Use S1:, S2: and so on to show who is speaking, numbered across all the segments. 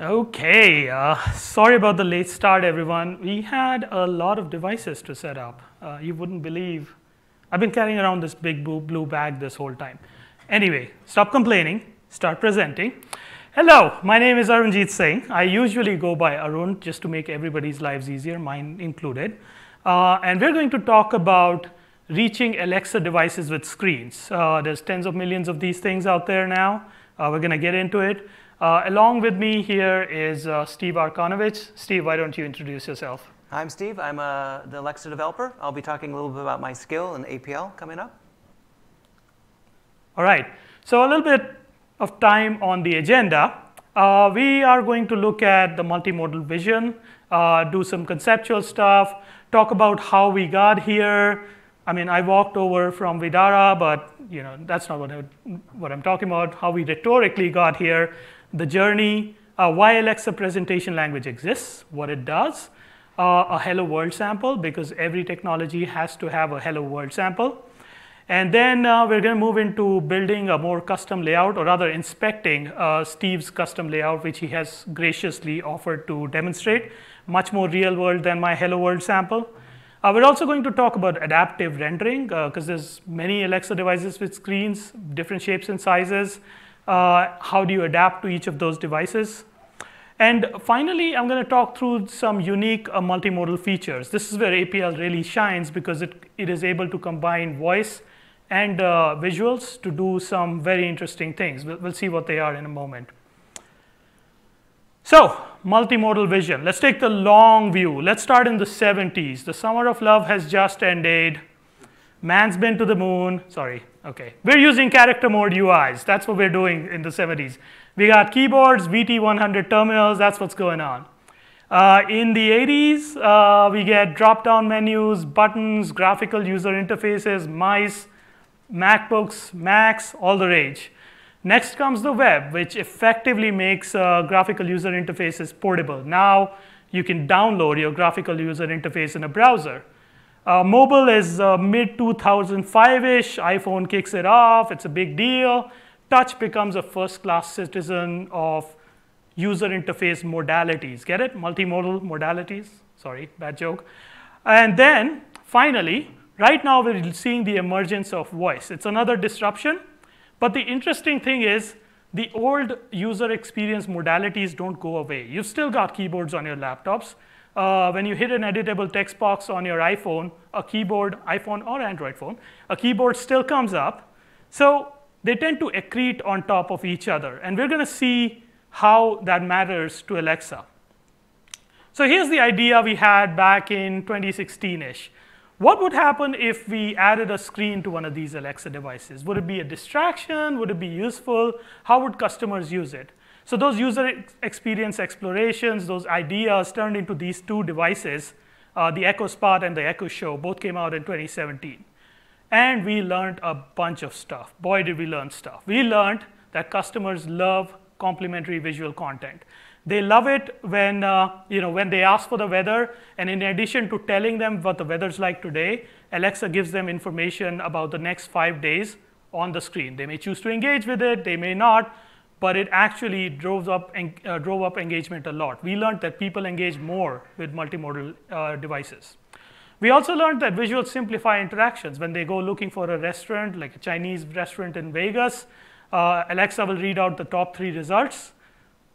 S1: Okay, uh, sorry about the late start, everyone. We had a lot of devices to set up. Uh, you wouldn't believe. I've been carrying around this big blue, bag this whole time. Anyway, stop complaining, start presenting. Hello, my name is Arunjit Singh. I usually go by Arun just to make everybody's lives easier, mine included. Uh, and we're going to talk about reaching Alexa devices with screens. Uh, there's tens of millions of these things out there now. Uh, we're going to get into it. Uh, along with me here is uh, Steve Arkonovich. Steve, why don't you introduce yourself?
S2: I'm Steve. I'm uh, the Alexa developer. I'll be talking a little bit about my skill in APL coming up.
S1: All right. So a little bit of time on the agenda. Uh, we are going to look at the multimodal vision, uh, do some conceptual stuff, talk about how we got here. I mean, I walked over from Vdara, but you know that's not what, I, what I'm talking about. How we rhetorically got here, the journey, uh, why Alexa presentation language exists, what it does, uh, a hello world sample, because every technology has to have a hello world sample. And then uh, we're going to move into building a more custom layout, or rather inspecting uh, Steve's custom layout, which he has graciously offered to demonstrate, much more real world than my hello world sample. Uh, we're also going to talk about adaptive rendering, because uh, there's many Alexa devices with screens, different shapes and sizes. Uh, how do you adapt to each of those devices? And finally, I'm going to talk through some unique uh, multimodal features. This is where APL really shines because it, it is able to combine voice and uh, visuals to do some very interesting things. We'll, we'll see what they are in a moment. So, multimodal vision. Let's take the long view. Let's start in the 70s. The summer of love has just ended. Man's been to the moon. Sorry, okay. We're using character mode UIs. That's what we're doing in the 70s. We got keyboards, VT100 terminals. That's what's going on. Uh, in the 80s, uh, we get drop-down menus, buttons, graphical user interfaces, mice, MacBooks, Macs, all the rage. Next comes the web, which effectively makes uh, graphical user interfaces portable. Now you can download your graphical user interface in a browser. Uh, mobile is uh, mid 2005-ish. iPhone kicks it off. It's a big deal. Touch becomes a first-class citizen of user interface modalities. Get it? Multimodal modalities. Sorry, bad joke. And then finally, right now we're seeing the emergence of voice. It's another disruption. But the interesting thing is the old user experience modalities don't go away. You've still got keyboards on your laptops uh, when you hit an editable text box on your iPhone, a keyboard, iPhone or Android phone, a keyboard still comes up. So they tend to accrete on top of each other. And we're going to see how that matters to Alexa. So here's the idea we had back in 2016-ish. What would happen if we added a screen to one of these Alexa devices? Would it be a distraction? Would it be useful? How would customers use it? So those user experience explorations, those ideas turned into these two devices, uh, the Echo Spot and the Echo Show, both came out in 2017. And we learned a bunch of stuff. Boy, did we learn stuff. We learned that customers love complementary visual content. They love it when, uh, you know, when they ask for the weather, and in addition to telling them what the weather's like today, Alexa gives them information about the next five days on the screen. They may choose to engage with it, they may not, but it actually drove up, uh, drove up engagement a lot. We learned that people engage more with multimodal uh, devices. We also learned that visuals simplify interactions. When they go looking for a restaurant, like a Chinese restaurant in Vegas, uh, Alexa will read out the top three results,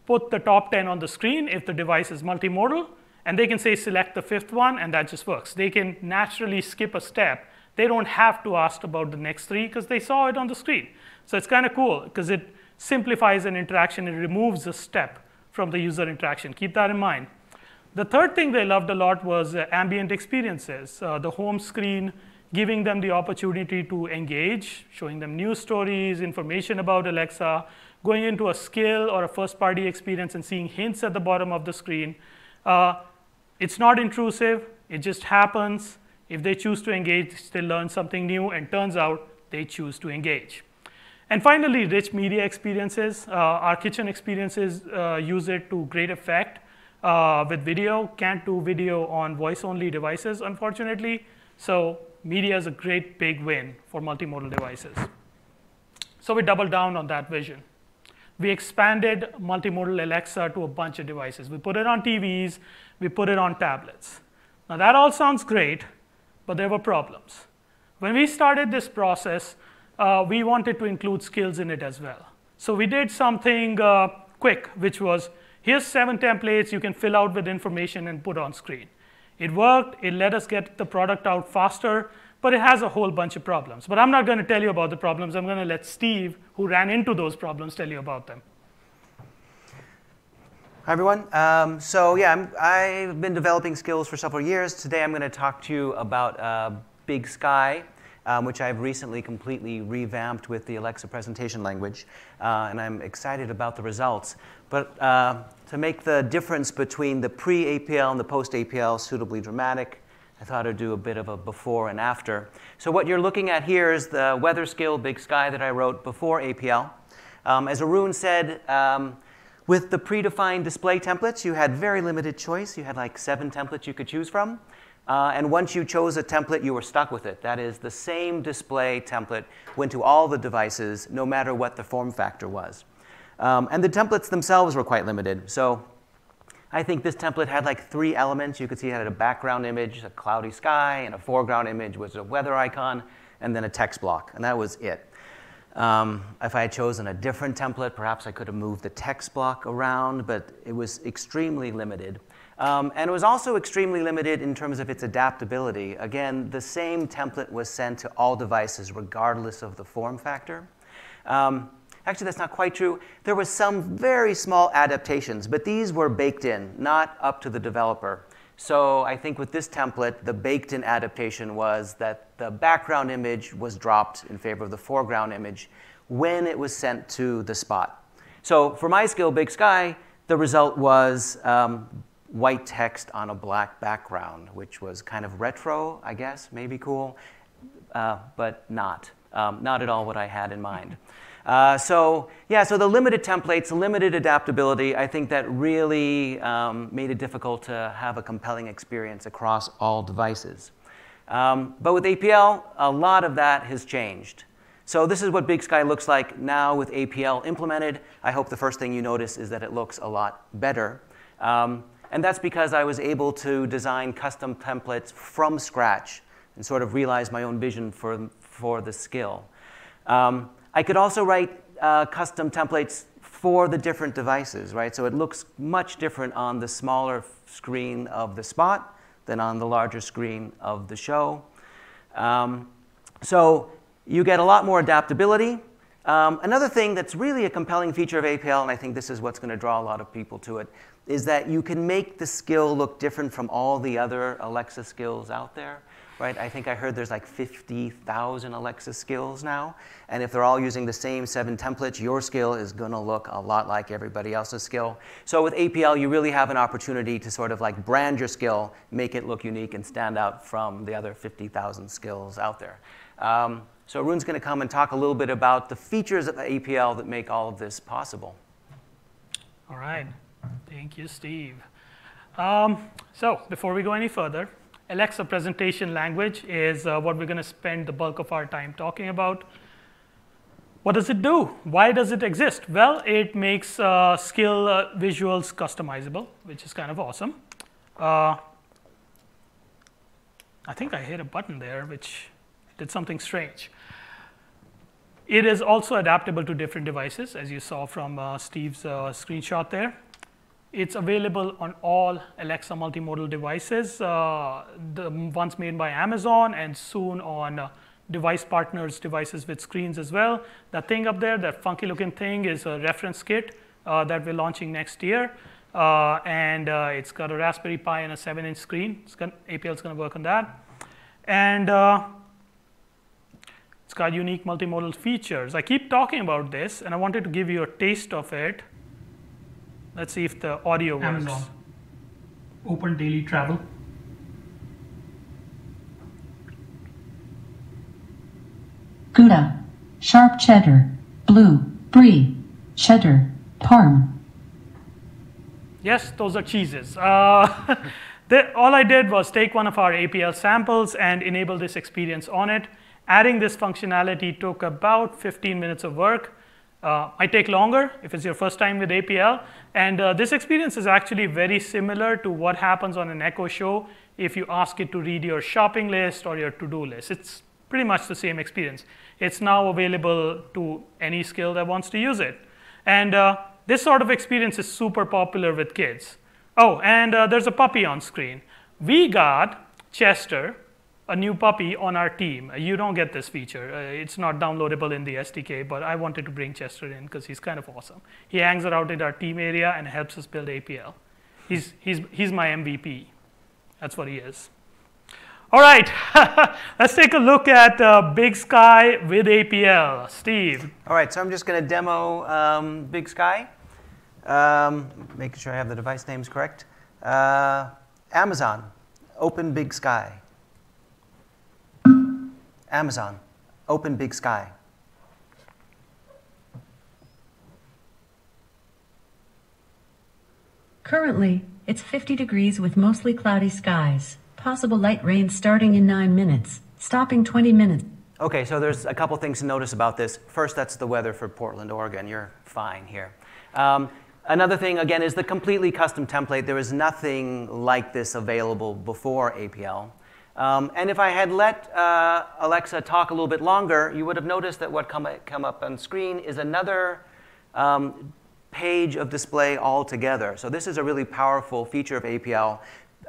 S1: put the top 10 on the screen if the device is multimodal, and they can say select the fifth one, and that just works. They can naturally skip a step. They don't have to ask about the next three because they saw it on the screen. So it's kind of cool because it simplifies an interaction and removes a step from the user interaction. Keep that in mind. The third thing they loved a lot was uh, ambient experiences. Uh, the home screen giving them the opportunity to engage, showing them news stories, information about Alexa, going into a skill or a first party experience and seeing hints at the bottom of the screen. Uh, it's not intrusive, it just happens. If they choose to engage, they learn something new, and turns out they choose to engage. And finally, rich media experiences. Uh, our kitchen experiences uh, use it to great effect uh, with video. Can't do video on voice-only devices, unfortunately. So media is a great big win for multimodal devices. So we doubled down on that vision. we expanded multimodal Alexa to a bunch of devices. We put it on TVs, we put it on tablets. Now that all sounds great, but there were problems. When we started this process, uh, we wanted to include skills in it as well. So we did something uh, quick, which was here's seven templates you can fill out with information and put on screen. It worked, it let us get the product out faster, but it has a whole bunch of problems. But I'm not going to tell you about the problems. I'm going to let Steve, who ran into those problems, tell you about them.
S2: Hi, everyone. Um, so yeah, i have been developing skills for several years. Today I'm going to talk to you about uh, Big Sky, um, which I've recently completely revamped with the Alexa presentation language. Uh, and I'm excited about the results. But uh, to make the difference between the pre-APL and the post-APL suitably dramatic, I thought I'd do a bit of a before and after. So what you're looking at here is the weather skill Big Sky that I wrote before APL. Um, as Arun said, um, with the predefined display templates, you had very limited choice. You had like seven templates you could choose from. Uh, and once you chose a template, you were stuck with it. That is, the same display template went to all the devices, no matter what the form factor was. Um, and the templates themselves were quite limited. So I think this template had like three elements. You could see it had a background image, a cloudy sky, and a foreground image which was a weather icon, and then a text block, and that was it. Um, if I had chosen a different template, perhaps I could have moved the text block around, but it was extremely limited. Um, and it was also extremely limited in terms of its adaptability. Again, the same template was sent to all devices regardless of the form factor. Um, Actually, that's not quite true. There was some very small adaptations, but these were baked in, not up to the developer. So I think with this template, the baked-in adaptation was that the background image was dropped in favor of the foreground image when it was sent to the spot. So for my skill, Big Sky, the result was um, white text on a black background, which was kind of retro, I guess, maybe cool, uh, but not. Um, not at all what I had in mind. Uh, so yeah, so the limited templates, limited adaptability, I think that really um, made it difficult to have a compelling experience across all devices. Um, but with APL, a lot of that has changed. So this is what Big Sky looks like now with APL implemented. I hope the first thing you notice is that it looks a lot better. Um, and that's because I was able to design custom templates from scratch and sort of realize my own vision for, for the skill. Um, I could also write uh, custom templates for the different devices, right? So it looks much different on the smaller screen of the spot than on the larger screen of the show. Um, so you get a lot more adaptability. Um, another thing that's really a compelling feature of APL, and I think this is what's going to draw a lot of people to it, is that you can make the skill look different from all the other Alexa skills out there right? I think I heard there's like 50,000 Alexa skills now. And if they're all using the same seven templates, your skill is going to look a lot like everybody else's skill. So with APL, you really have an opportunity to sort of like brand your skill, make it look unique, and stand out from the other 50,000 skills out there. Um, so Arun's going to come and talk a little bit about the features of APL that make all of this possible.
S1: All right. Thank you, Steve. Um, so before we go any further, Alexa presentation language is uh, what we're going to spend the bulk of our time talking about. What does it do? Why does it exist? Well, it makes uh, skill uh, visuals customizable, which is kind of awesome. Uh, I think I hit a button there, which did something strange. It is also adaptable to different devices, as you saw from uh, Steve's uh, screenshot there. It's available on all Alexa multimodal devices, uh, the ones made by Amazon, and soon on uh, device partners' devices with screens as well. That thing up there, that funky looking thing, is a reference kit uh, that we're launching next year. Uh, and uh, it's got a Raspberry Pi and a 7 inch screen. APL is going to work on that. And uh, it's got unique multimodal features. I keep talking about this, and I wanted to give you a taste of it. Let's see if the audio works.
S3: Amazon. Open daily travel.
S4: Gouda, sharp cheddar, blue, brie, cheddar, parm.
S1: Yes, those are cheeses. Uh, the, all I did was take one of our APL samples and enable this experience on it. Adding this functionality took about 15 minutes of work. Uh, might take longer if it's your first time with APL. And uh, this experience is actually very similar to what happens on an Echo show if you ask it to read your shopping list or your to-do list. It's pretty much the same experience. It's now available to any skill that wants to use it. And uh, this sort of experience is super popular with kids. Oh, and uh, there's a puppy on screen. We got Chester, a new puppy on our team. You don't get this feature. Uh, it's not downloadable in the SDK, but I wanted to bring Chester in because he's kind of awesome. He hangs around in our team area and helps us build APL. He's, he's, he's my MVP. That's what he is. All right, let's take a look at uh, Big Sky with APL. Steve.
S2: All right, so I'm just going to demo um, Big Sky, um, making sure I have the device names correct. Uh, Amazon, open Big Sky. Amazon, open Big Sky.
S5: Currently, it's 50 degrees with mostly cloudy skies. Possible light rain starting in 9 minutes, stopping 20 minutes.
S2: Okay, so there's a couple things to notice about this. First, that's the weather for Portland, Oregon. You're fine here. Um, another thing, again, is the completely custom template. There is nothing like this available before APL. Um, and if I had let uh, Alexa talk a little bit longer, you would have noticed that what come, come up on screen is another um, page of display altogether. So this is a really powerful feature of APL,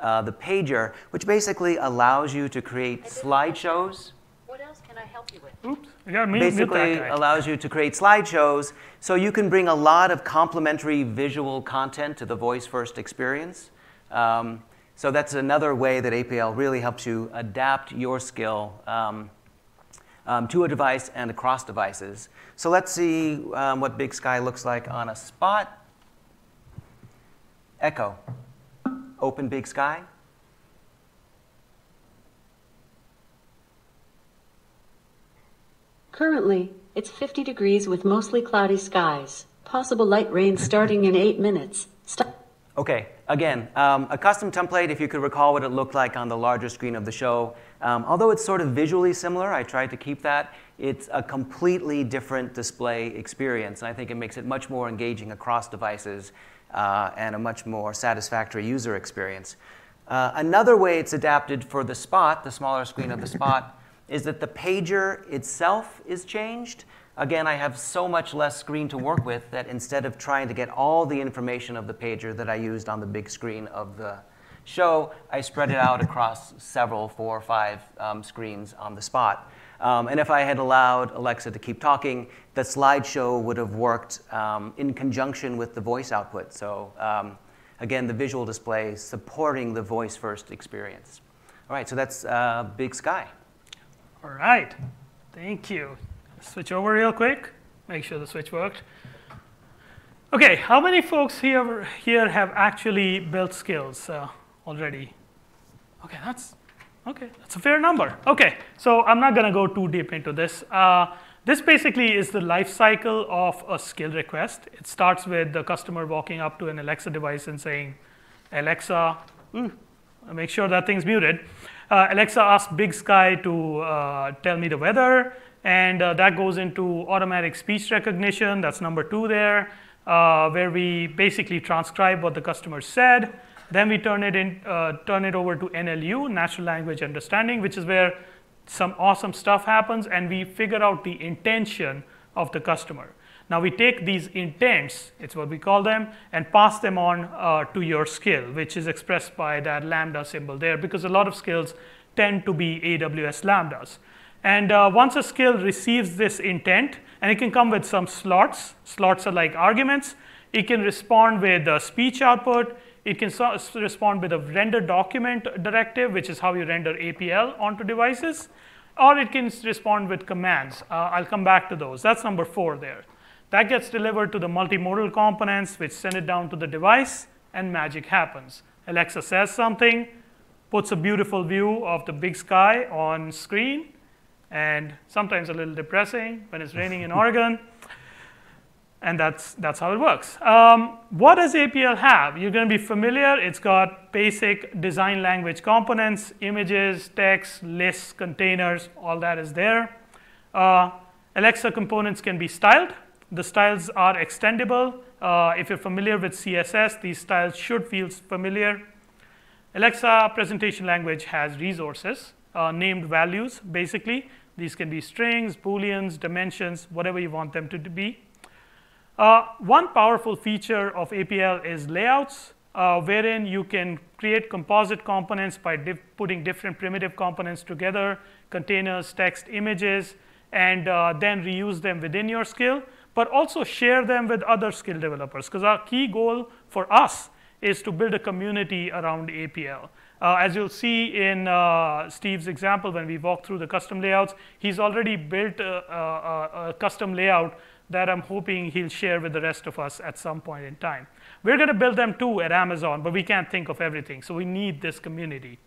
S2: uh, the pager, which basically allows you to create slideshows.
S6: What else can I help you with?
S1: Oops, I got me mute
S2: Basically
S1: that guy.
S2: allows you to create slideshows so you can bring a lot of complementary visual content to the voice first experience. Um, so that's another way that APL really helps you adapt your skill um, um, to a device and across devices. So let's see um, what Big Sky looks like on a spot. Echo. Open Big Sky.
S5: Currently, it's 50 degrees with mostly cloudy skies. Possible light rain starting in 8 minutes.
S2: Okay, again, um, a custom template, if you could recall what it looked like on the larger screen of the show. Um, although it's sort of visually similar, I tried to keep that. It's a completely different display experience, and I think it makes it much more engaging across devices uh, and a much more satisfactory user experience. Uh, another way it's adapted for the spot, the smaller screen of the spot, is that the pager itself is changed. Again, I have so much less screen to work with that instead of trying to get all the information of the pager that I used on the big screen of the show, I spread it out across several, four or five um, screens on the spot. Um, and if I had allowed Alexa to keep talking, the slideshow would have worked um, in conjunction with the voice output. So um, again, the visual display supporting the voice first experience. All right, so that's uh, Big Sky.
S1: All right, thank you. Switch over real quick, make sure the switch worked. Okay, how many folks here, here have actually built skills uh, already? Okay, that's, okay, that's a fair number. Okay, so I'm not gonna go too deep into this. Uh, this basically is the life cycle of a skill request. It starts with the customer walking up to an Alexa device and saying, Alexa, ooh, make sure that thing's muted. Uh, Alexa asks Big Sky to uh, tell me the weather and uh, that goes into automatic speech recognition. That's number two there, uh, where we basically transcribe what the customer said. Then we turn it, in, uh, turn it over to NLU, Natural Language Understanding, which is where some awesome stuff happens, and we figure out the intention of the customer. Now we take these intents, it's what we call them, and pass them on uh, to your skill, which is expressed by that lambda symbol there, because a lot of skills tend to be AWS lambdas. And uh, once a skill receives this intent, and it can come with some slots, slots are like arguments, it can respond with a speech output, it can so respond with a render document directive, which is how you render APL onto devices, or it can respond with commands. Uh, I'll come back to those. That's number four there. That gets delivered to the multimodal components, which send it down to the device, and magic happens. Alexa says something, puts a beautiful view of the big sky on screen, and sometimes a little depressing when it's raining in Oregon. And that's, that's how it works. Um, what does APL have? You're going to be familiar. It's got basic design language components, images, text, lists, containers, all that is there. Uh, Alexa components can be styled. The styles are extendable. Uh, if you're familiar with CSS, these styles should feel familiar. Alexa presentation language has resources, uh, named values, basically. These can be strings, booleans, dimensions, whatever you want them to be. Uh, one powerful feature of APL is layouts, uh, wherein you can create composite components by putting different primitive components together, containers, text, images, and uh, then reuse them within your skill, but also share them with other skill developers. Because our key goal for us is to build a community around APL. Uh, as you'll see in uh, Steve's example, when we walk through the custom layouts, he's already built a, a, a custom layout that I'm hoping he'll share with the rest of us at some point in time. We're going to build them too at Amazon, but we can't think of everything, so we need this community.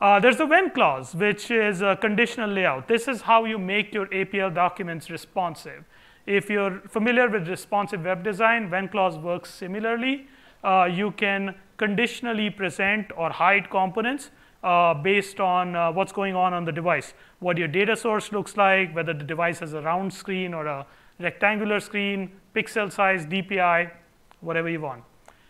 S1: Uh, there's the when clause, which is a conditional layout. This is how you make your APL documents responsive. If you're familiar with responsive web design, when clause works similarly. Uh, you can conditionally present or hide components uh, based on uh, what's going on on the device, what your data source looks like, whether the device has a round screen or a rectangular screen, pixel size, DPI, whatever you want.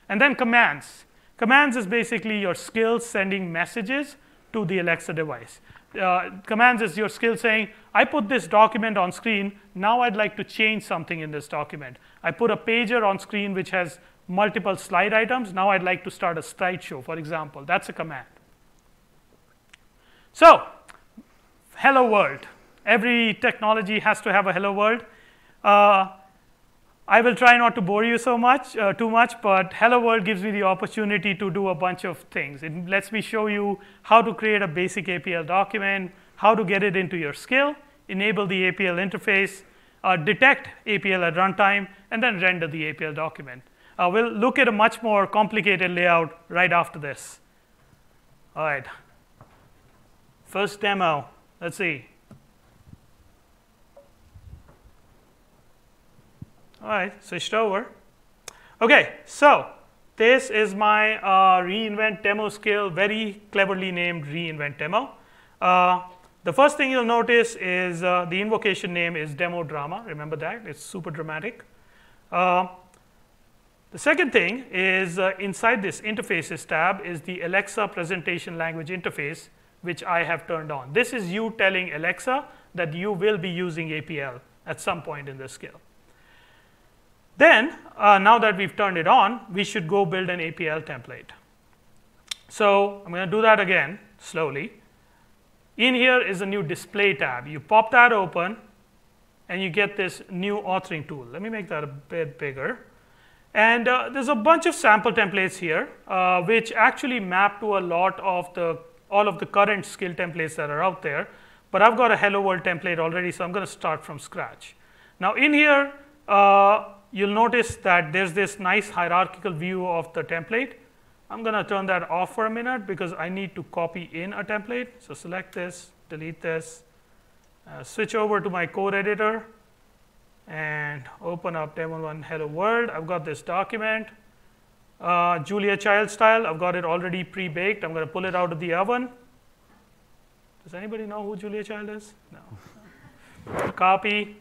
S1: And then commands. Commands is basically your skill sending messages to the Alexa device. Uh, commands is your skill saying, I put this document on screen, now I'd like to change something in this document. I put a pager on screen which has multiple slide items, now I'd like to start a slideshow, for example. That's a command. So, hello world. Every technology has to have a hello world. Uh, I will try not to bore you so much, uh, too much, but Hello World gives me the opportunity to do a bunch of things. It lets me show you how to create a basic APL document, how to get it into your skill, enable the APL interface, uh, detect APL at runtime, and then render the APL document. Uh, we'll look at a much more complicated layout right after this. All right. First demo, let's see. All right, switched over. Okay, so this is my uh, reInvent demo skill, very cleverly named reInvent demo. Uh, the first thing you'll notice is uh, the invocation name is demo drama. Remember that? It's super dramatic. Uh, the second thing is uh, inside this interfaces tab is the Alexa presentation language interface, which I have turned on. This is you telling Alexa that you will be using APL at some point in this skill. Then, uh, now that we've turned it on, we should go build an APL template. So I'm going to do that again slowly. In here is a new display tab. You pop that open, and you get this new authoring tool. Let me make that a bit bigger. And uh, there's a bunch of sample templates here, uh, which actually map to a lot of the all of the current skill templates that are out there. But I've got a Hello World template already, so I'm going to start from scratch. Now in here, uh, you'll notice that there's this nice hierarchical view of the template. I'm going to turn that off for a minute because I need to copy in a template. So select this, delete this, uh, switch over to my code editor, and open up demo one hello world. I've got this document. Uh, Julia Child style, I've got it already pre-baked. I'm going to pull it out of the oven. Does anybody know who Julia Child is? No. no. Copy,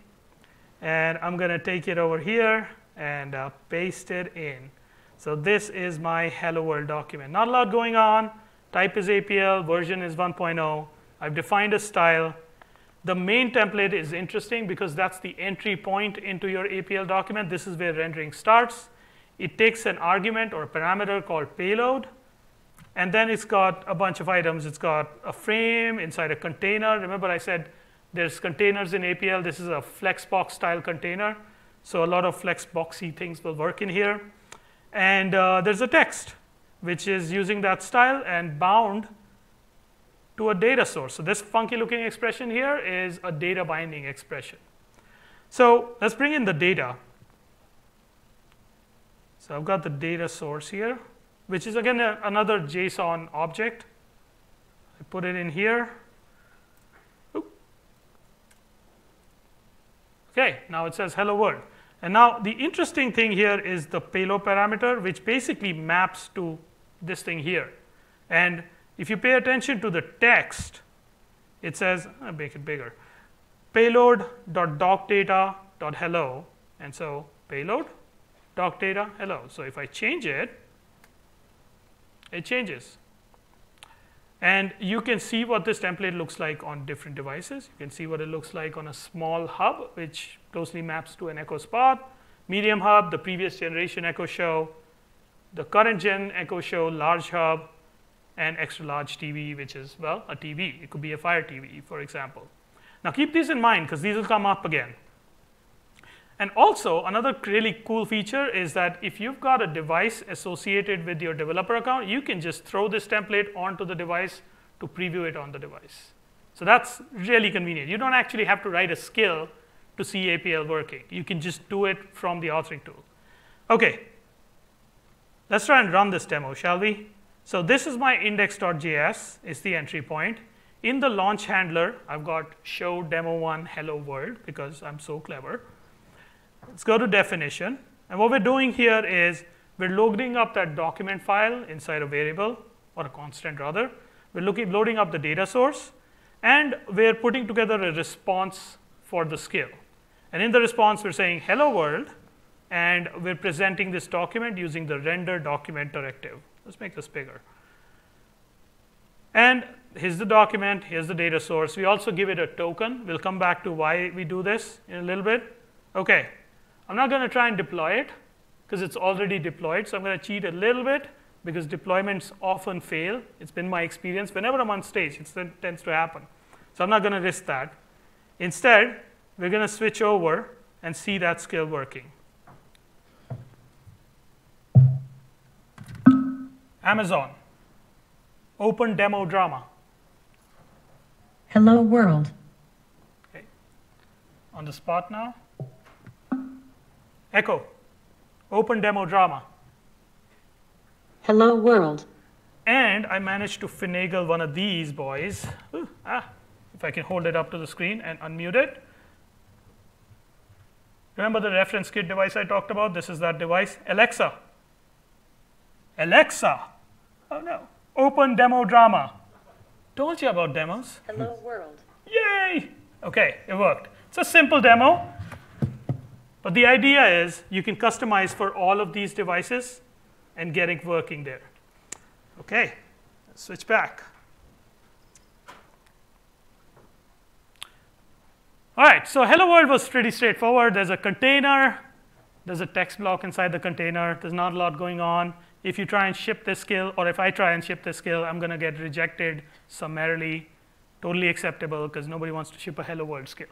S1: and I'm going to take it over here and uh, paste it in. So this is my hello world document. Not a lot going on. Type is APL, version is 1.0. I've defined a style. The main template is interesting because that's the entry point into your APL document. This is where rendering starts. It takes an argument or parameter called payload, and then it's got a bunch of items. It's got a frame inside a container. Remember I said there's containers in APL. This is a Flexbox style container. So a lot of Flexboxy things will work in here. And uh, there's a text, which is using that style and bound to a data source. So this funky looking expression here is a data binding expression. So let's bring in the data. So I've got the data source here, which is again a, another JSON object. I put it in here. Okay, now it says hello world. And now the interesting thing here is the payload parameter, which basically maps to this thing here. And if you pay attention to the text, it says, I'll make it bigger, payload.docdata.hello, And so payload, doc data, hello. So if I change it, it changes. And you can see what this template looks like on different devices. You can see what it looks like on a small hub, which closely maps to an Echo Spot, medium hub, the previous generation Echo Show, the current gen Echo Show, large hub, and extra large TV, which is, well, a TV. It could be a Fire TV, for example. Now keep these in mind because these will come up again. And also, another really cool feature is that if you've got a device associated with your developer account, you can just throw this template onto the device to preview it on the device. So that's really convenient. You don't actually have to write a skill to see APL working. You can just do it from the authoring tool. Okay, let's try and run this demo, shall we? So this is my index.js, is the entry point. In the launch handler, I've got show demo one hello world because I'm so clever. Let's go to definition. And what we're doing here is we're loading up that document file inside a variable or a constant rather. We're looking, loading up the data source and we're putting together a response for the skill. And in the response, we're saying hello world and we're presenting this document using the render document directive. Let's make this bigger. And here's the document, here's the data source. We also give it a token. We'll come back to why we do this in a little bit. Okay, I'm not going to try and deploy it because it's already deployed. So I'm going to cheat a little bit because deployments often fail. It's been my experience. Whenever I'm on stage, it tends to happen. So I'm not going to risk that. Instead, we're going to switch over and see that skill working. Amazon, open demo drama.
S5: Hello world.
S1: Okay. On the spot now. Echo, open demo drama.
S5: Hello world.
S1: And I managed to finagle one of these boys. Ooh, ah, if I can hold it up to the screen and unmute it. Remember the reference kit device I talked about? This is that device. Alexa. Alexa. Oh no. Open demo drama. Told you about demos.
S6: Hello world.
S1: Yay! Okay, it worked. It's a simple demo. But the idea is you can customize for all of these devices and get it working there. Okay, let's switch back. All right, so hello world was pretty straightforward. There's a container, there's a text block inside the container. There's not a lot going on. If you try and ship this skill, or if I try and ship this skill, I'm going to get rejected summarily. Totally acceptable because nobody wants to ship a hello world skill.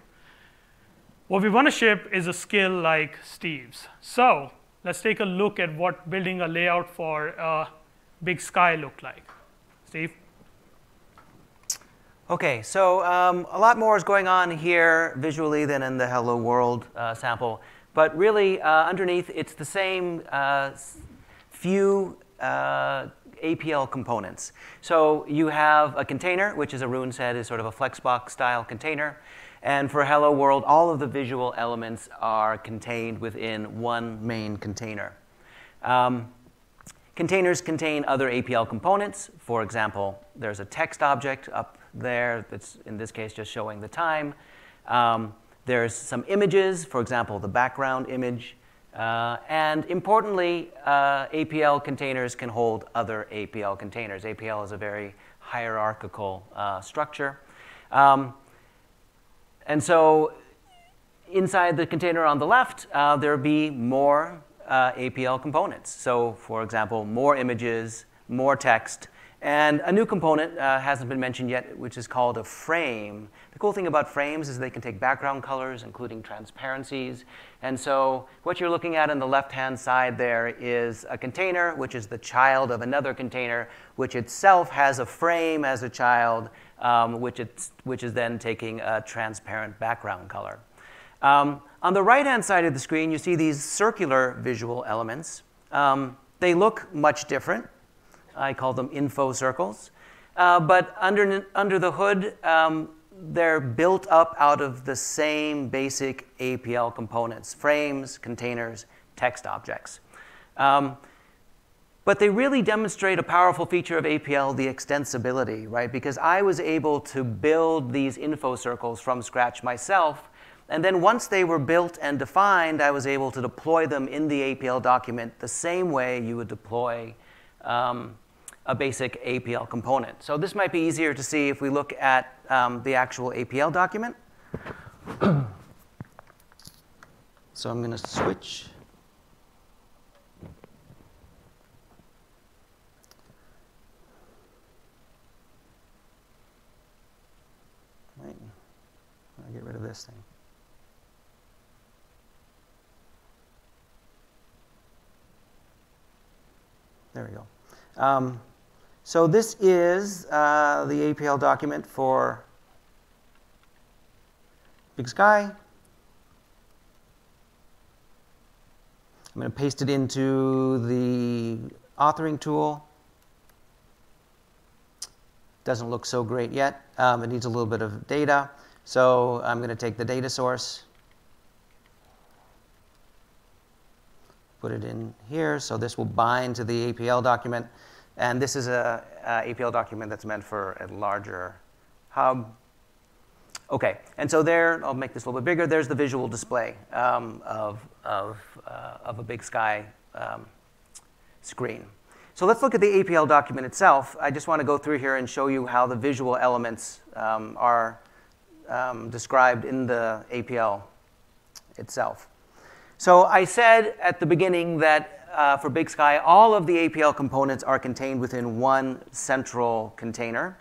S1: What we want to ship is a skill like Steve's. So let's take a look at what building a layout for a big sky looked like. Steve?
S2: Okay, so um, a lot more is going on here visually than in the Hello World uh, sample. But really, uh, underneath, it's the same uh, few uh, APL components. So you have a container, which as Arun said is sort of a Flexbox style container. And for Hello World, all of the visual elements are contained within one main container. Um, containers contain other APL components. For example, there's a text object up there that's, in this case, just showing the time. Um, there's some images, for example, the background image. Uh, and importantly, uh, APL containers can hold other APL containers. APL is a very hierarchical uh, structure. Um, and so inside the container on the left, uh, there'll be more uh, APL components. So for example, more images, more text, and a new component uh, hasn't been mentioned yet, which is called a frame. The cool thing about frames is they can take background colors, including transparencies. And so what you're looking at on the left-hand side there is a container, which is the child of another container, which itself has a frame as a child, um, which, it's, which is then taking a transparent background color. Um, on the right-hand side of the screen, you see these circular visual elements. Um, they look much different. I call them info circles. Uh, but under, under the hood, um, they're built up out of the same basic APL components frames, containers, text objects. Um, but they really demonstrate a powerful feature of APL, the extensibility, right? Because I was able to build these info circles from scratch myself and then once they were built and defined, I was able to deploy them in the APL document the same way you would deploy um, a basic APL component. So this might be easier to see if we look at um, the actual APL document. so I'm going to switch. Right. I'll get rid of this thing. There we go. Um, so this is uh, the APL document for Big Sky. I'm going to paste it into the authoring tool. Doesn't look so great yet. Um, it needs a little bit of data. So I'm going to take the data source, put it in here. So this will bind to the APL document. And this is a, a APL document that's meant for a larger hub. Okay, and so there, I'll make this a little bit bigger. There's the visual display um, of, of, uh, of a big sky um, screen. So let's look at the APL document itself. I just want to go through here and show you how the visual elements um, are um, described in the APL itself. So I said at the beginning that uh, for Big Sky, all of the APL components are contained within one central container.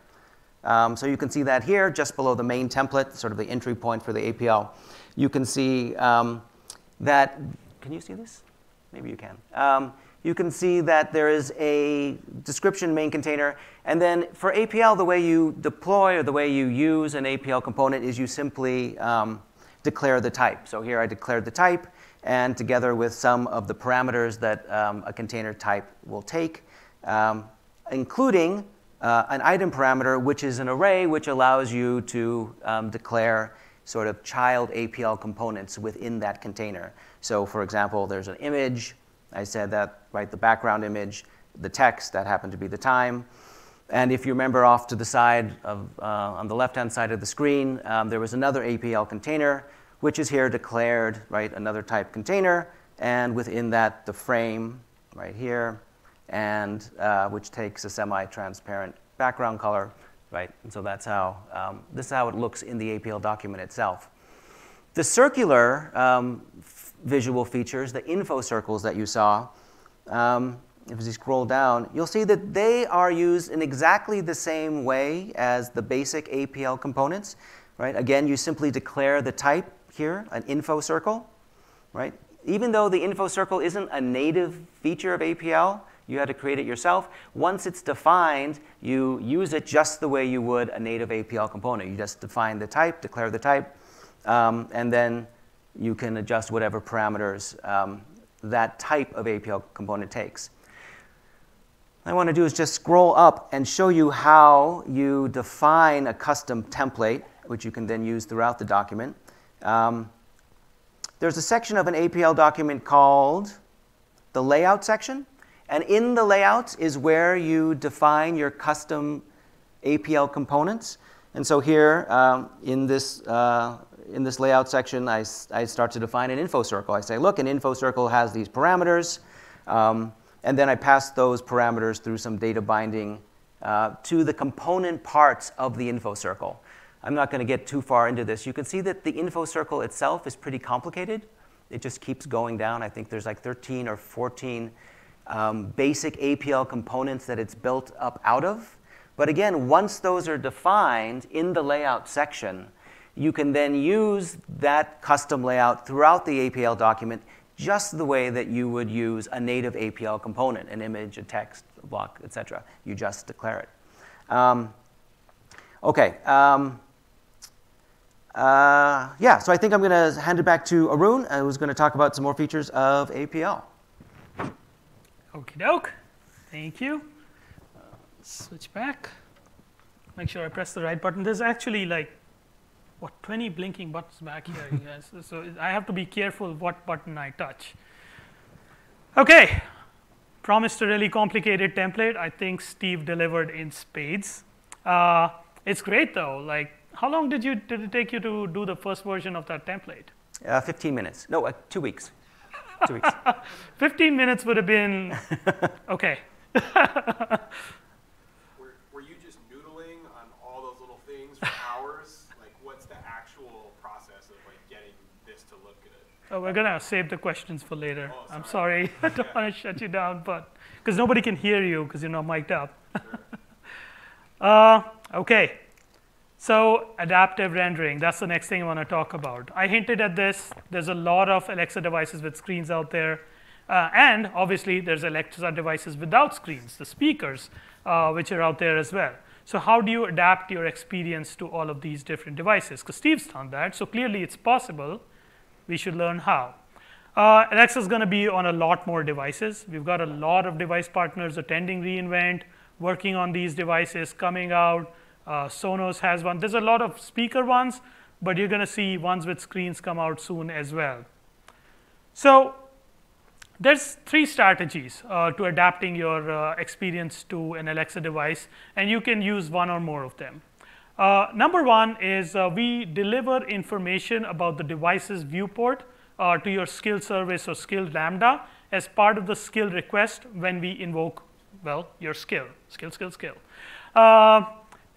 S2: Um, so you can see that here, just below the main template, sort of the entry point for the APL. You can see um, that, can you see this? Maybe you can. Um, you can see that there is a description main container. And then for APL, the way you deploy or the way you use an APL component is you simply um, declare the type. So here I declared the type, and together with some of the parameters that um, a container type will take, um, including uh, an item parameter, which is an array which allows you to um, declare sort of child APL components within that container. So for example, there's an image. I said that, right, the background image, the text, that happened to be the time. And if you remember off to the side of, uh, on the left-hand side of the screen, um, there was another APL container, which is here declared, right, another type container, and within that, the frame, right here, and uh, which takes a semi-transparent background color, right? And so that's how, um, this is how it looks in the APL document itself. The circular um, visual features, the info circles that you saw, um, if you scroll down, you'll see that they are used in exactly the same way as the basic APL components, right? Again, you simply declare the type here, an info circle, right? Even though the info circle isn't a native feature of APL, you had to create it yourself. Once it's defined, you use it just the way you would a native APL component. You just define the type, declare the type, um, and then you can adjust whatever parameters um, that type of APL component takes. What I want to do is just scroll up and show you how you define a custom template, which you can then use throughout the document. Um, there's a section of an APL document called the layout section. And in the layout is where you define your custom APL components. And so here um, in, this, uh, in this layout section, I, I start to define an info circle. I say, look, an info circle has these parameters. Um, and then I pass those parameters through some data binding uh, to the component parts of the info circle. I'm not going to get too far into this. You can see that the info circle itself is pretty complicated. It just keeps going down. I think there's like 13 or 14 um, basic APL components that it's built up out of. But again, once those are defined in the layout section, you can then use that custom layout throughout the APL document just the way that you would use a native APL component, an image, a text, a block, etc. You just declare it. Um, okay. Um, uh, yeah, so I think I'm going to hand it back to Arun, who's going to talk about some more features of APL.
S1: Okie doke. Thank you. Uh, switch back. Make sure I press the right button. There's actually like, what, 20 blinking buttons back here, you guys. So I have to be careful what button I touch. Okay. Promised a really complicated template. I think Steve delivered in spades. Uh, it's great though. Like how long did, you, did it take you to do the first version of that template?
S2: Uh, 15 minutes. No, uh, two weeks. Two weeks.
S1: 15 minutes would have been okay.
S7: Were, were you just noodling on all those little things for hours? like, what's the actual process of like getting this to look good?
S1: Oh, we're gonna save the questions for later.
S7: Oh,
S1: I'm sorry, I don't want to shut you down, but because nobody can hear you because you're not mic'd up. uh, okay, so adaptive rendering. That's the next thing I want to talk about. I hinted at this. There's a lot of Alexa devices with screens out there, uh, and obviously there's Alexa devices without screens, the speakers, uh, which are out there as well. So how do you adapt your experience to all of these different devices? Because Steve's done that, so clearly it's possible we should learn how. Uh, Alexa is going to be on a lot more devices. We've got a lot of device partners attending re:Invent, working on these devices, coming out. Uh, Sonos has one. There's a lot of speaker ones, but you're going to see ones with screens come out soon as well. So there's three strategies uh, to adapting your uh, experience to an Alexa device, and you can use one or more of them. Uh, number one is uh, we deliver information about the device's viewport uh, to your skill service or skill lambda as part of the skill request when we invoke, well, your skill, skill, skill, skill.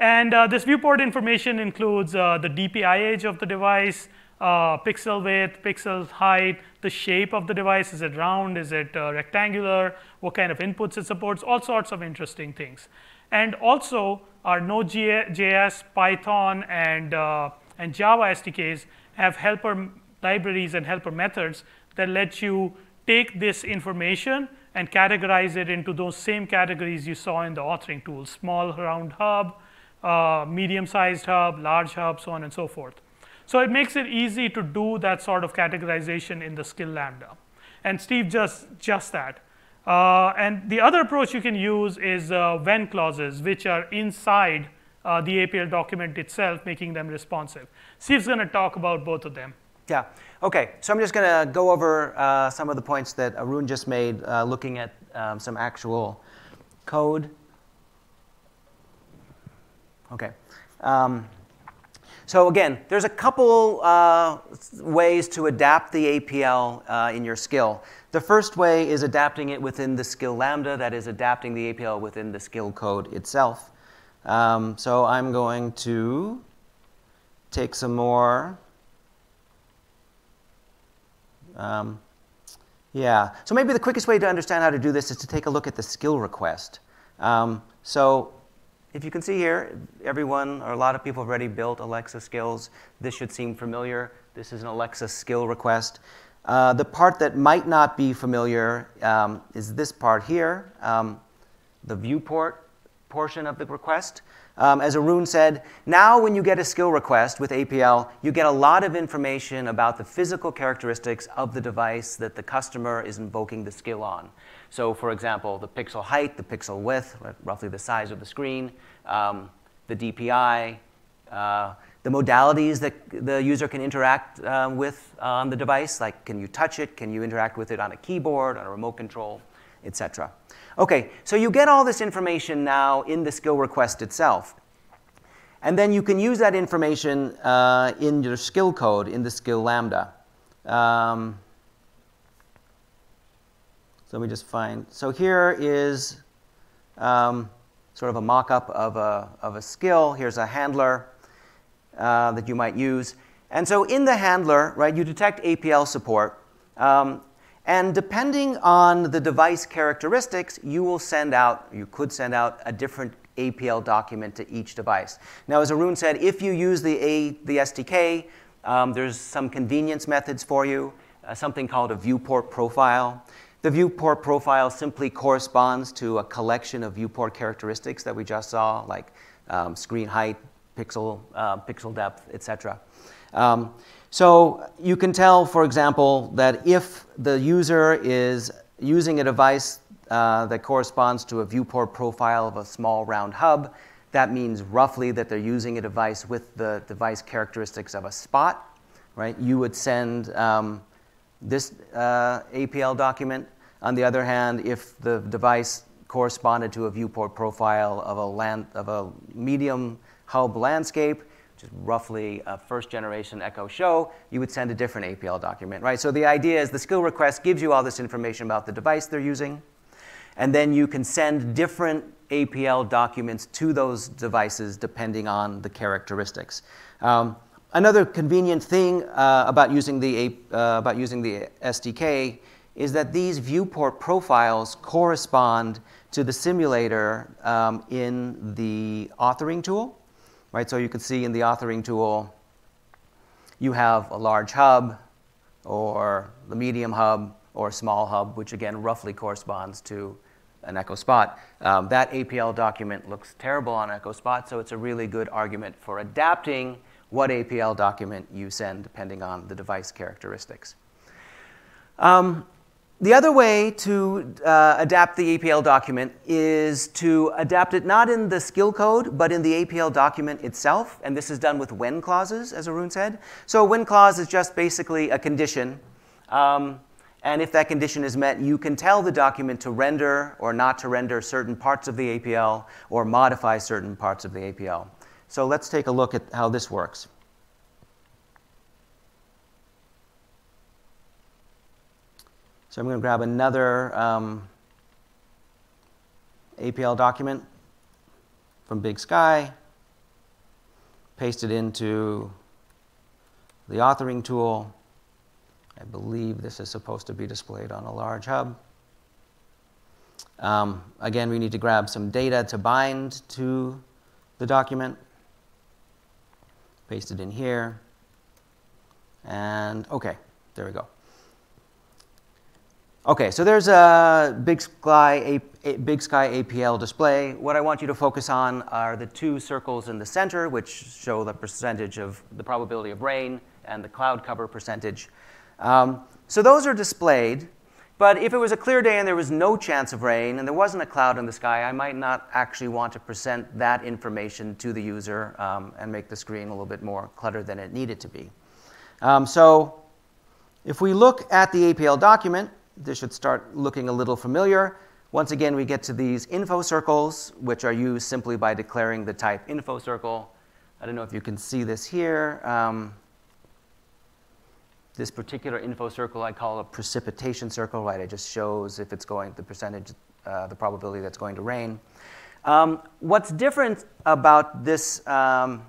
S1: Uh, and uh, this viewport information includes uh, the DPI age of the device, pixel width, pixel height, the shape of the device. Is it round? Is it rectangular? What kind of inputs it supports? All sorts of interesting things. And also, our Node.js, Python, and, uh, and Java SDKs have helper libraries and helper methods that let you take this information and categorize it into those same categories you saw in the authoring tools, small round hub, uh, medium-sized hub, large hub, so on and so forth. So it makes it easy to do that sort of categorization in the skill lambda. And Steve just, just that. Uh, and the other approach you can use is uh, when clauses, which are inside uh, the APL document itself, making them responsive. Steve's going to talk about both of them.
S2: Yeah. Okay. So I'm just going to go over uh, some of the points that Arun just made, uh, looking at um, some actual code. Okay. Um, so again, there's a couple uh, ways to adapt the APL uh, in your skill. The first way is adapting it within the skill lambda, that is adapting the APL within the skill code itself. Um, so I'm going to take some more. Um, yeah, so maybe the quickest way to understand how to do this is to take a look at the skill request. Um, so if you can see here, everyone or a lot of people have already built Alexa skills. This should seem familiar. This is an Alexa skill request. Uh, the part that might not be familiar um, is this part here, um, the viewport portion of the request. Um, as Arun said, now when you get a skill request with APL, you get a lot of information about the physical characteristics of the device that the customer is invoking the skill on. So for example, the pixel height, the pixel width, roughly the size of the screen, um, the DPI, uh, the modalities that the user can interact uh, with on the device, like can you touch it, can you interact with it on a keyboard, on a remote control, etc. Okay, so you get all this information now in the skill request itself. And then you can use that information uh, in your skill code in the skill lambda. Um, so let me just find. So here is um, sort of a mock-up of a, of a skill. Here's a handler uh, that you might use. And so in the handler, right, you detect APL support. Um, and depending on the device characteristics, you will send out, you could send out a different APL document to each device. Now, as Arun said, if you use the, a, the SDK, um, there's some convenience methods for you, uh, something called a viewport profile. The viewport profile simply corresponds to a collection of viewport characteristics that we just saw, like um, screen height, pixel, uh, pixel depth, etc. Um, so you can tell, for example, that if the user is using a device uh, that corresponds to a viewport profile of a small round hub, that means roughly that they're using a device with the device characteristics of a spot, right? You would send um, this uh, APL document. On the other hand, if the device corresponded to a viewport profile of a, land, of a medium hub landscape, is roughly a first generation Echo Show, you would send a different APL document, right? So the idea is the skill request gives you all this information about the device they're using, and then you can send different APL documents to those devices depending on the characteristics. Um, another convenient thing uh, about, using the, uh, about using the SDK is that these viewport profiles correspond to the simulator um, in the authoring tool. Right? So you can see in the authoring tool, you have a large hub, or the medium hub, or small hub, which again roughly corresponds to an Echo Spot. Um, that APL document looks terrible on Echo Spot, so it's a really good argument for adapting what APL document you send depending on the device characteristics. Um, the other way to uh, adapt the APL document is to adapt it not in the skill code, but in the APL document itself. And this is done with when clauses, as Arun said. So a when clause is just basically a condition. Um, and if that condition is met, you can tell the document to render or not to render certain parts of the APL or modify certain parts of the APL. So let's take a look at how this works. So I'm going to grab another um, APL document from Big Sky, paste it into the authoring tool. I believe this is supposed to be displayed on a large hub. Um, again, we need to grab some data to bind to the document. Paste it in here. And okay, there we go. Okay, so there's a Big Sky, a, Big Sky APL display. What I want you to focus on are the two circles in the center, which show the percentage of the probability of rain and the cloud cover percentage. Um, so those are displayed, but if it was a clear day and there was no chance of rain and there wasn't a cloud in the sky, I might not actually want to present that information to the user um, and make the screen a little bit more cluttered than it needed to be. Um, so if we look at the APL document, this should start looking a little familiar. Once again, we get to these info circles, which are used simply by declaring the type info circle. I don't know if you can see this here. Um, this particular info circle I call a precipitation circle, right? It just shows if it's going, the percentage, uh, the probability that's going to rain. Um, what's different about this, um,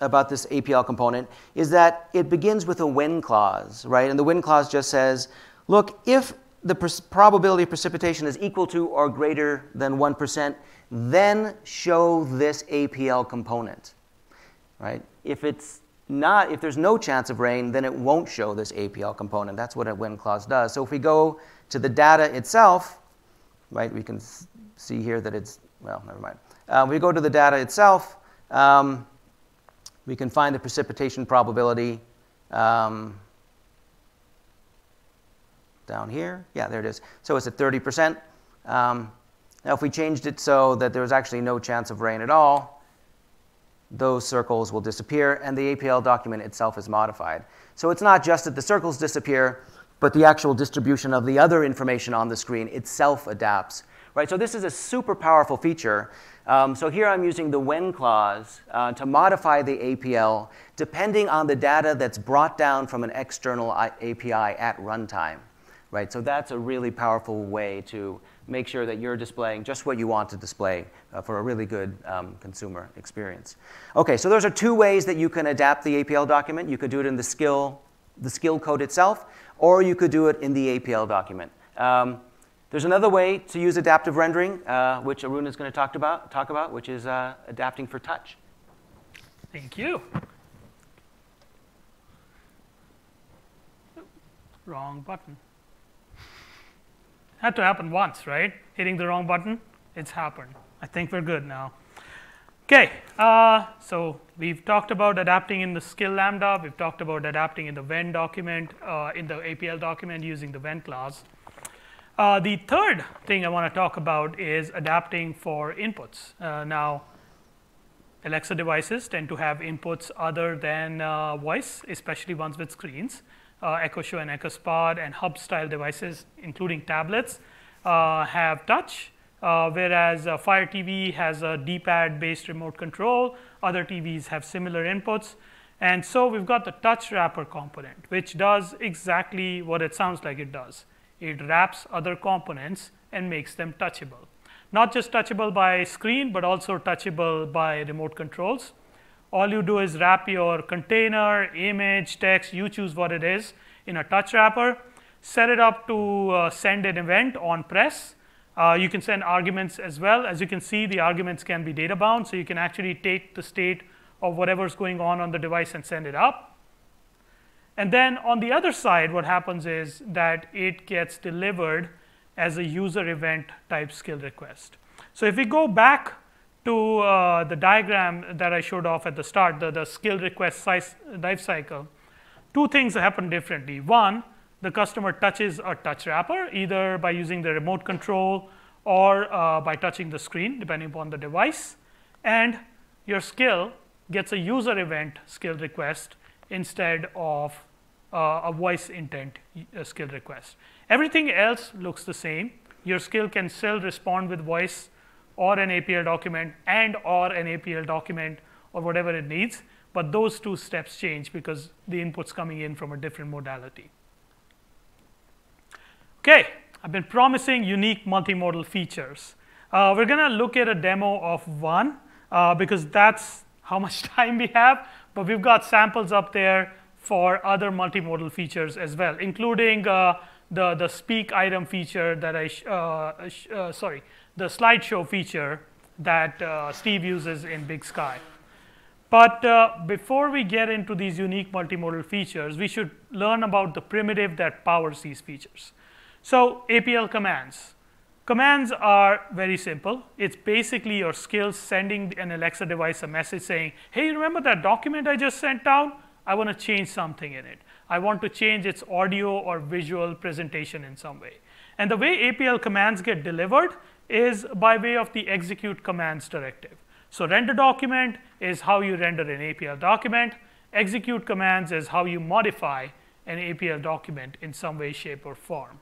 S2: about this APL component is that it begins with a when clause, right? And the when clause just says, look, if the probability of precipitation is equal to or greater than 1%, then show this APL component, right? If it's not, if there's no chance of rain, then it won't show this APL component. That's what a when clause does. So if we go to the data itself, right, we can see here that it's, well, never mind. Uh, we go to the data itself, um, we can find the precipitation probability. Um, down here. Yeah, there it is. So it's at 30%. Um, now, if we changed it so that there was actually no chance of rain at all, those circles will disappear, and the APL document itself is modified. So it's not just that the circles disappear, but the actual distribution of the other information on the screen itself adapts. Right? So this is a super powerful feature. Um, so here I'm using the when clause uh, to modify the APL depending on the data that's brought down from an external API at runtime right? So that's a really powerful way to make sure that you're displaying just what you want to display uh, for a really good um, consumer experience. Okay, so those are two ways that you can adapt the APL document. You could do it in the skill, the skill code itself, or you could do it in the APL document. Um, there's another way to use adaptive rendering, uh, which Arun is going to talk about, talk about which is uh, adapting for touch.
S1: Thank you. Wrong button. Had to happen once, right? Hitting the wrong button, it's happened. I think we're good now. Okay, uh, so we've talked about adapting in the skill lambda. We've talked about adapting in the when document, uh, in the APL document using the when clause. Uh, the third thing I want to talk about is adapting for inputs. Uh, now, Alexa devices tend to have inputs other than uh, voice, especially ones with screens uh, Echo Show and Echo Spot and hub style devices, including tablets, uh, have touch. uh, whereas uh, Fire TV has a D-pad based remote control. Other TVs have similar inputs. And so we've got the touch wrapper component, which does exactly what it sounds like it does. It wraps other components and makes them touchable. Not just touchable by screen, but also touchable by remote controls. All you do is wrap your container, image, text, you choose what it is in a touch wrapper, set it up to uh, send an event on press. Uh, you can send arguments as well. As you can see, the arguments can be data bound, so you can actually take the state of whatever's going on on the device and send it up. And then on the other side, what happens is that it gets delivered as a user event type skill request. So if we go back to uh, the diagram that I showed off at the start, the, the skill request size, life cycle, two things happen differently. One, the customer touches a touch wrapper, either by using the remote control or uh, by touching the screen, depending upon the device. And your skill gets a user event skill request instead of uh, a voice intent uh, skill request. Everything else looks the same. Your skill can still respond with voice or an APL document and or an APL document or whatever it needs, but those two steps change because the input's coming in from a different modality. Okay, I've been promising unique multimodal features. Uh, we're going to look at a demo of one uh, because that's how much time we have, but we've got samples up there for other multimodal features as well, including uh, the, the speak item feature that I, uh, uh, sorry, the slideshow feature that uh, Steve uses in Big Sky. But uh, before we get into these unique multimodal features, we should learn about the primitive that powers these features. So APL commands. Commands are very simple. It's basically your skills sending an Alexa device a message saying, hey, remember that document I just sent down? I want to change something in it. I want to change its audio or visual presentation in some way. And the way APL commands get delivered is by way of the execute commands directive. So render document is how you render an APL document. Execute commands is how you modify an APL document in some way, shape, or form.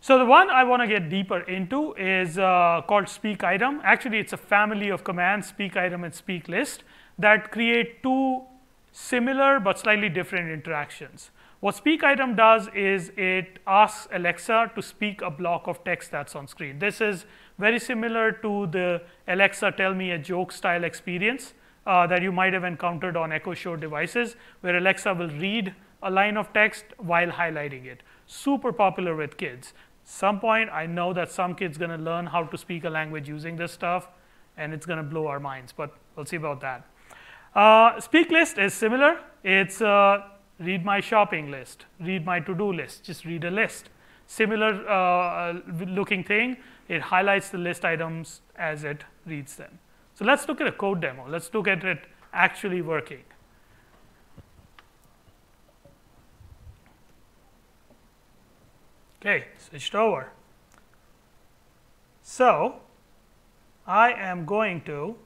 S1: So the one I want to get deeper into is uh, called speak item. Actually, it's a family of commands, speak item and speak list, that create two similar but slightly different interactions. What speak item does is it asks Alexa to speak a block of text that's on screen. This is very similar to the Alexa tell me a joke style experience uh, that you might have encountered on Echo Show devices, where Alexa will read a line of text while highlighting it. Super popular with kids some point, I know that some kid's going to learn how to speak a language using this stuff, and it's going to blow our minds, but we'll see about that. Uh, speak list is similar. It's uh, read my shopping list, read my to-do list, just read a list. Similar uh, looking thing, it highlights the list items as it reads them. So let's look at a code demo. Let's look at it actually working. Okay, switched over. So I am going to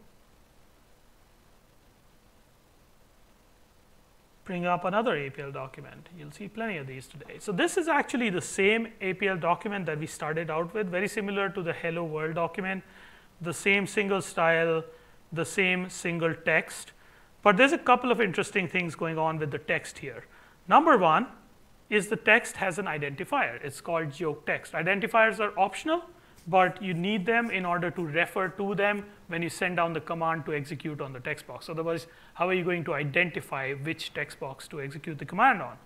S1: bring up another APL document. You'll see plenty of these today. So this is actually the same APL document that we started out with, very similar to the Hello World document, the same single style, the same single text. But there's a couple of interesting things going on with the text here. Number one, is the text has an identifier. It's called joke text. Identifiers are optional, but you need them in order to refer to them when you send down the command to execute on the text box. Otherwise, how are you going to identify which text box to execute the command on?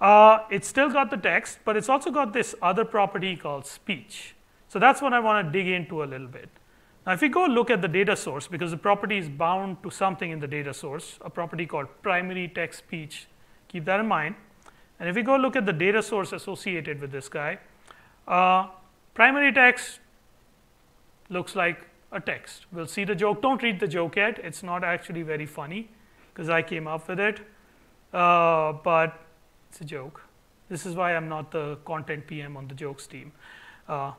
S1: Uh, it's still got the text, but it's also got this other property called speech. So that's what I want to dig into a little bit. Now, if we go look at the data source, because the property is bound to something in the data source, a property called primary text speech, keep that in mind. And if we go look at the data source associated with this guy, uh, primary text looks like a text. We'll see the joke. Don't read the joke yet. It's not actually very funny because I came up with it, uh, but it's a joke. This is why I'm not the content PM on the jokes team. Uh,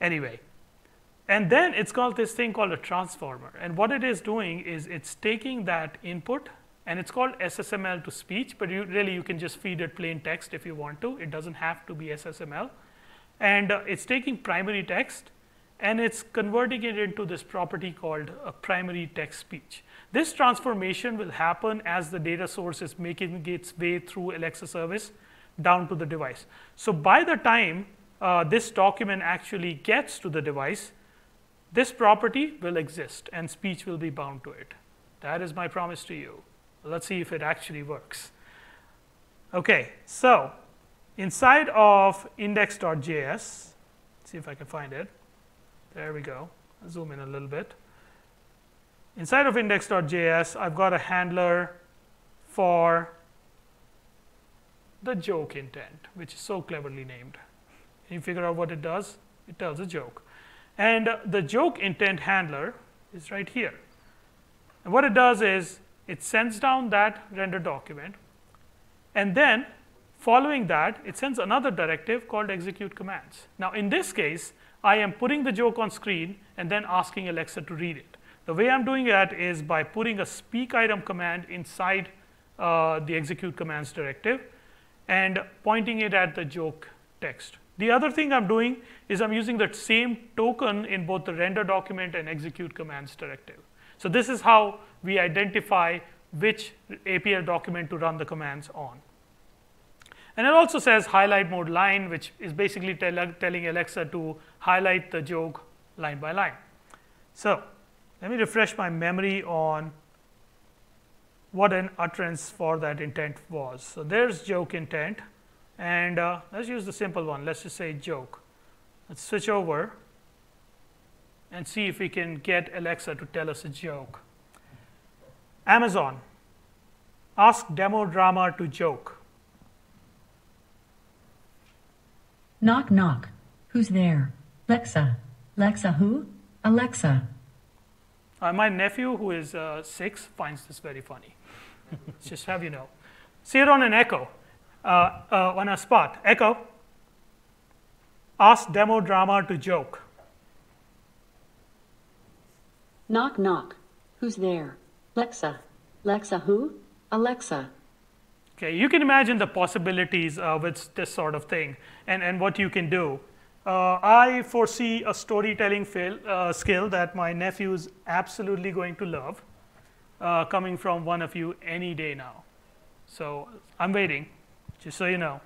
S1: anyway, and then it's called this thing called a transformer. And what it is doing is it's taking that input and it's called SSML to speech, but you, really you can just feed it plain text if you want to. It doesn't have to be SSML. And uh, it's taking primary text and it's converting it into this property called a primary text speech. This transformation will happen as the data source is making its way through Alexa service down to the device. So by the time uh, this document actually gets to the device, this property will exist and speech will be bound to it. That is my promise to you. Let's see if it actually works. Okay, so inside of index.js, see if I can find it. There we go. I'll zoom in a little bit. Inside of index.js, I've got a handler for the joke intent, which is so cleverly named. Can you figure out what it does? It tells a joke. And the joke intent handler is right here. And what it does is it sends down that render document, and then following that, it sends another directive called execute commands. Now, in this case, I am putting the joke on screen and then asking Alexa to read it. The way I'm doing that is by putting a speak item command inside uh, the execute commands directive and pointing it at the joke text. The other thing I'm doing is I'm using that same token in both the render document and execute commands directive. So this is how we identify which APL document to run the commands on. And it also says highlight mode line, which is basically tell, telling Alexa to highlight the joke line by line. So let me refresh my memory on what an utterance for that intent was. So there's joke intent. And uh, let's use the simple one. Let's just say joke. Let's switch over and see if we can get Alexa to tell us a joke. Amazon, ask demo drama to joke.
S5: Knock, knock. Who's there? Lexa. Lexa who? Alexa.
S1: Uh, my nephew, who is uh, six, finds this very funny. just have you know. See it on an echo, uh, uh, on a spot. Echo, ask demo drama to joke.
S5: Knock, knock. Who's there? Lexa. Lexa who? Alexa.
S1: Okay, you can imagine the possibilities uh, with this sort of thing and, and what you can do. Uh, I foresee a storytelling fail, uh, skill that my nephew is absolutely going to love uh, coming from one of you any day now. So I'm waiting, just so you know.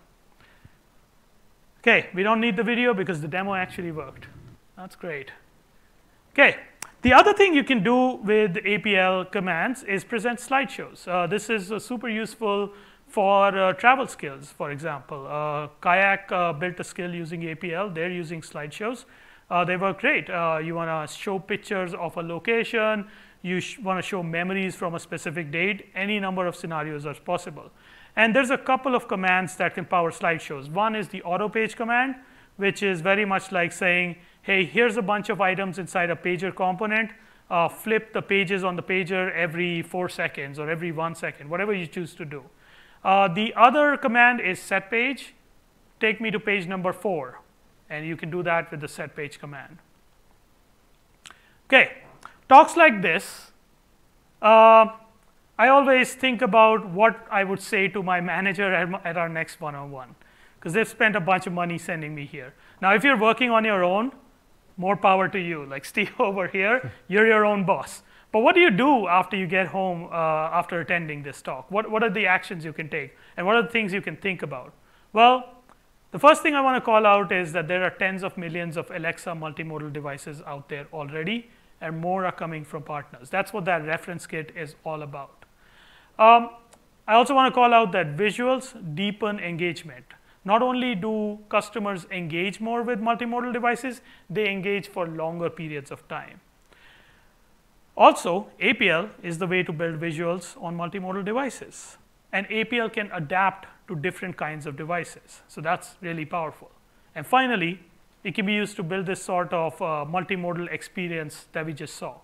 S1: Okay, we don't need the video because the demo actually worked. That's great. Okay, the other thing you can do with APL commands is present slideshows. Uh, this is uh, super useful for uh, travel skills, for example. Uh, Kayak uh, built a skill using APL. They're using slideshows. Uh, they work great. you want to show pictures of a location. You want to show memories from a specific date. Any number of scenarios are possible. And there's a couple of commands that can power slideshows. One is the auto page command, which is very much like saying, hey, here's a bunch of items inside a pager component. Uh, flip the pages on the pager every four seconds or every one second, whatever you choose to do. Uh, the other command is set page. Take me to page number four. And you can do that with the set page command. Okay, talks like this. Uh, I always think about what I would say to my manager at, at our next one on one, because they've spent a bunch of money sending me here. Now, if you're working on your own, more power to you. Like Steve over here, you're your own boss. But what do you do after you get home uh, after attending this talk? What, what are the actions you can take? And what are the things you can think about? Well, the first thing I want to call out is that there are tens of millions of Alexa multimodal devices out there already, and more are coming from partners. That's what that reference kit is all about. Um, I also want to call out that visuals deepen engagement. Not only do customers engage more with multimodal devices, they engage for longer periods of time. Also, APL is the way to build visuals on multimodal devices. And APL can adapt to different kinds of devices. So that's really powerful. And finally, it can be used to build this sort of uh, multimodal experience that we just saw.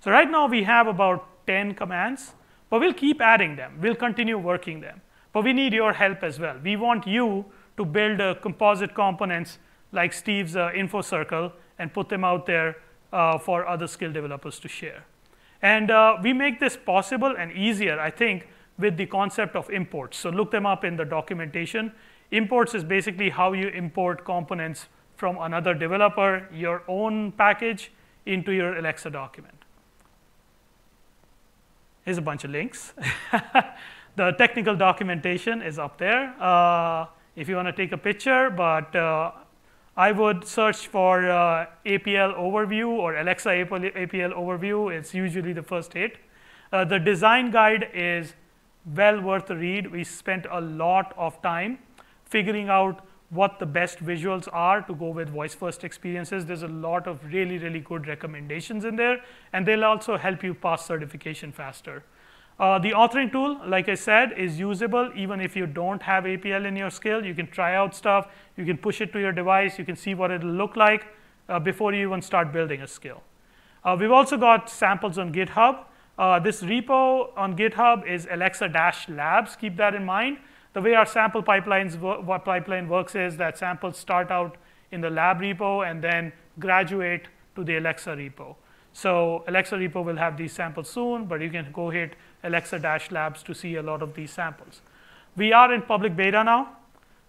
S1: So right now we have about 10 commands, but we'll keep adding them. We'll continue working them. But we need your help as well. We want you to build uh, composite components like Steve's uh, info circle and put them out there uh, for other skill developers to share. And uh, we make this possible and easier, I think, with the concept of imports. So look them up in the documentation. Imports is basically how you import components from another developer your own package into your Alexa document. Here's a bunch of links. the technical documentation is up there uh, if you want to take a picture, but uh, I would search for uh, APL overview or Alexa APL, overview. It's usually the first hit. Uh, the design guide is well worth a read. We spent a lot of time figuring out what the best visuals are to go with voice first experiences. There's a lot of really, really good recommendations in there, and they'll also help you pass certification faster. Uh, the authoring tool, like I said, is usable even if you don't have APL in your skill. You can try out stuff, you can push it to your device, you can see what it'll look like uh, before you even start building a skill. Uh, we've also got samples on GitHub. Uh, this repo on GitHub is Alexa-labs, keep that in mind. The way our sample pipelines what pipeline works is that samples start out in the lab repo and then graduate to the Alexa repo. So Alexa repo will have these samples soon, but you can go hit Alexa-labs to see a lot of these samples. We are in public beta now,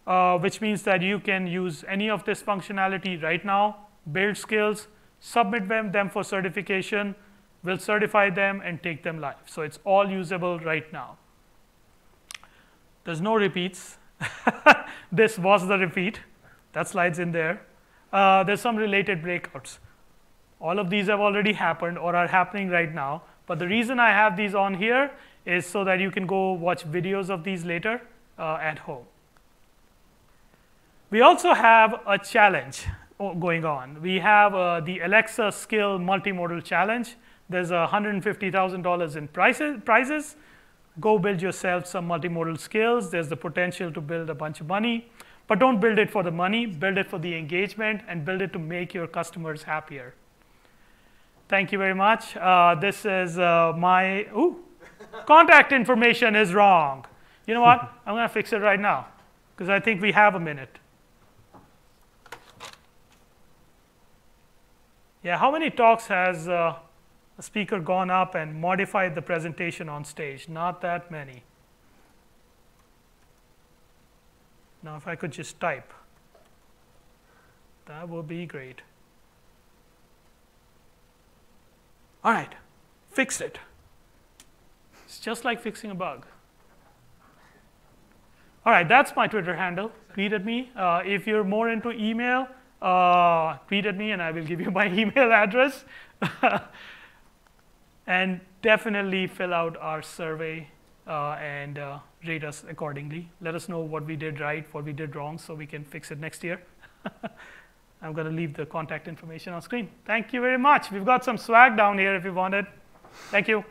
S1: uh, which means that you can use any of this functionality right now, build skills, submit them, them for certification, we'll certify them and take them live. So it's all usable right now. There's no repeats. this was the repeat. That slide's in there. Uh, there's some related breakouts. All of these have already happened or are happening right now. But the reason I have these on here is so that you can go watch videos of these later uh, at home. We also have a challenge going on. We have uh, the Alexa Skill Multimodal Challenge. There's $150,000 in prices, prizes. Go build yourself some multimodal skills. There's the potential to build a bunch of money. But don't build it for the money, build it for the engagement, and build it to make your customers happier. Thank you very much. Uh, this is uh, my, ooh, contact information is wrong. You know what? I'm going to fix it right now because I think we have a minute. Yeah, how many talks has uh, a speaker gone up and modified the presentation on stage. Not that many. Now, if I could just type, that would be great. All right, fix it. It's just like fixing a bug. All right, that's my Twitter handle. Tweet at me. Uh, if you're more into email, uh, tweet at me and I will give you my email address. and definitely fill out our survey uh, and uh, rate us accordingly. Let us know what we did right, what we did wrong, so we can fix it next year. I'm going to leave the contact information on screen. Thank you very much. We've got some swag down here if you want it. Thank you.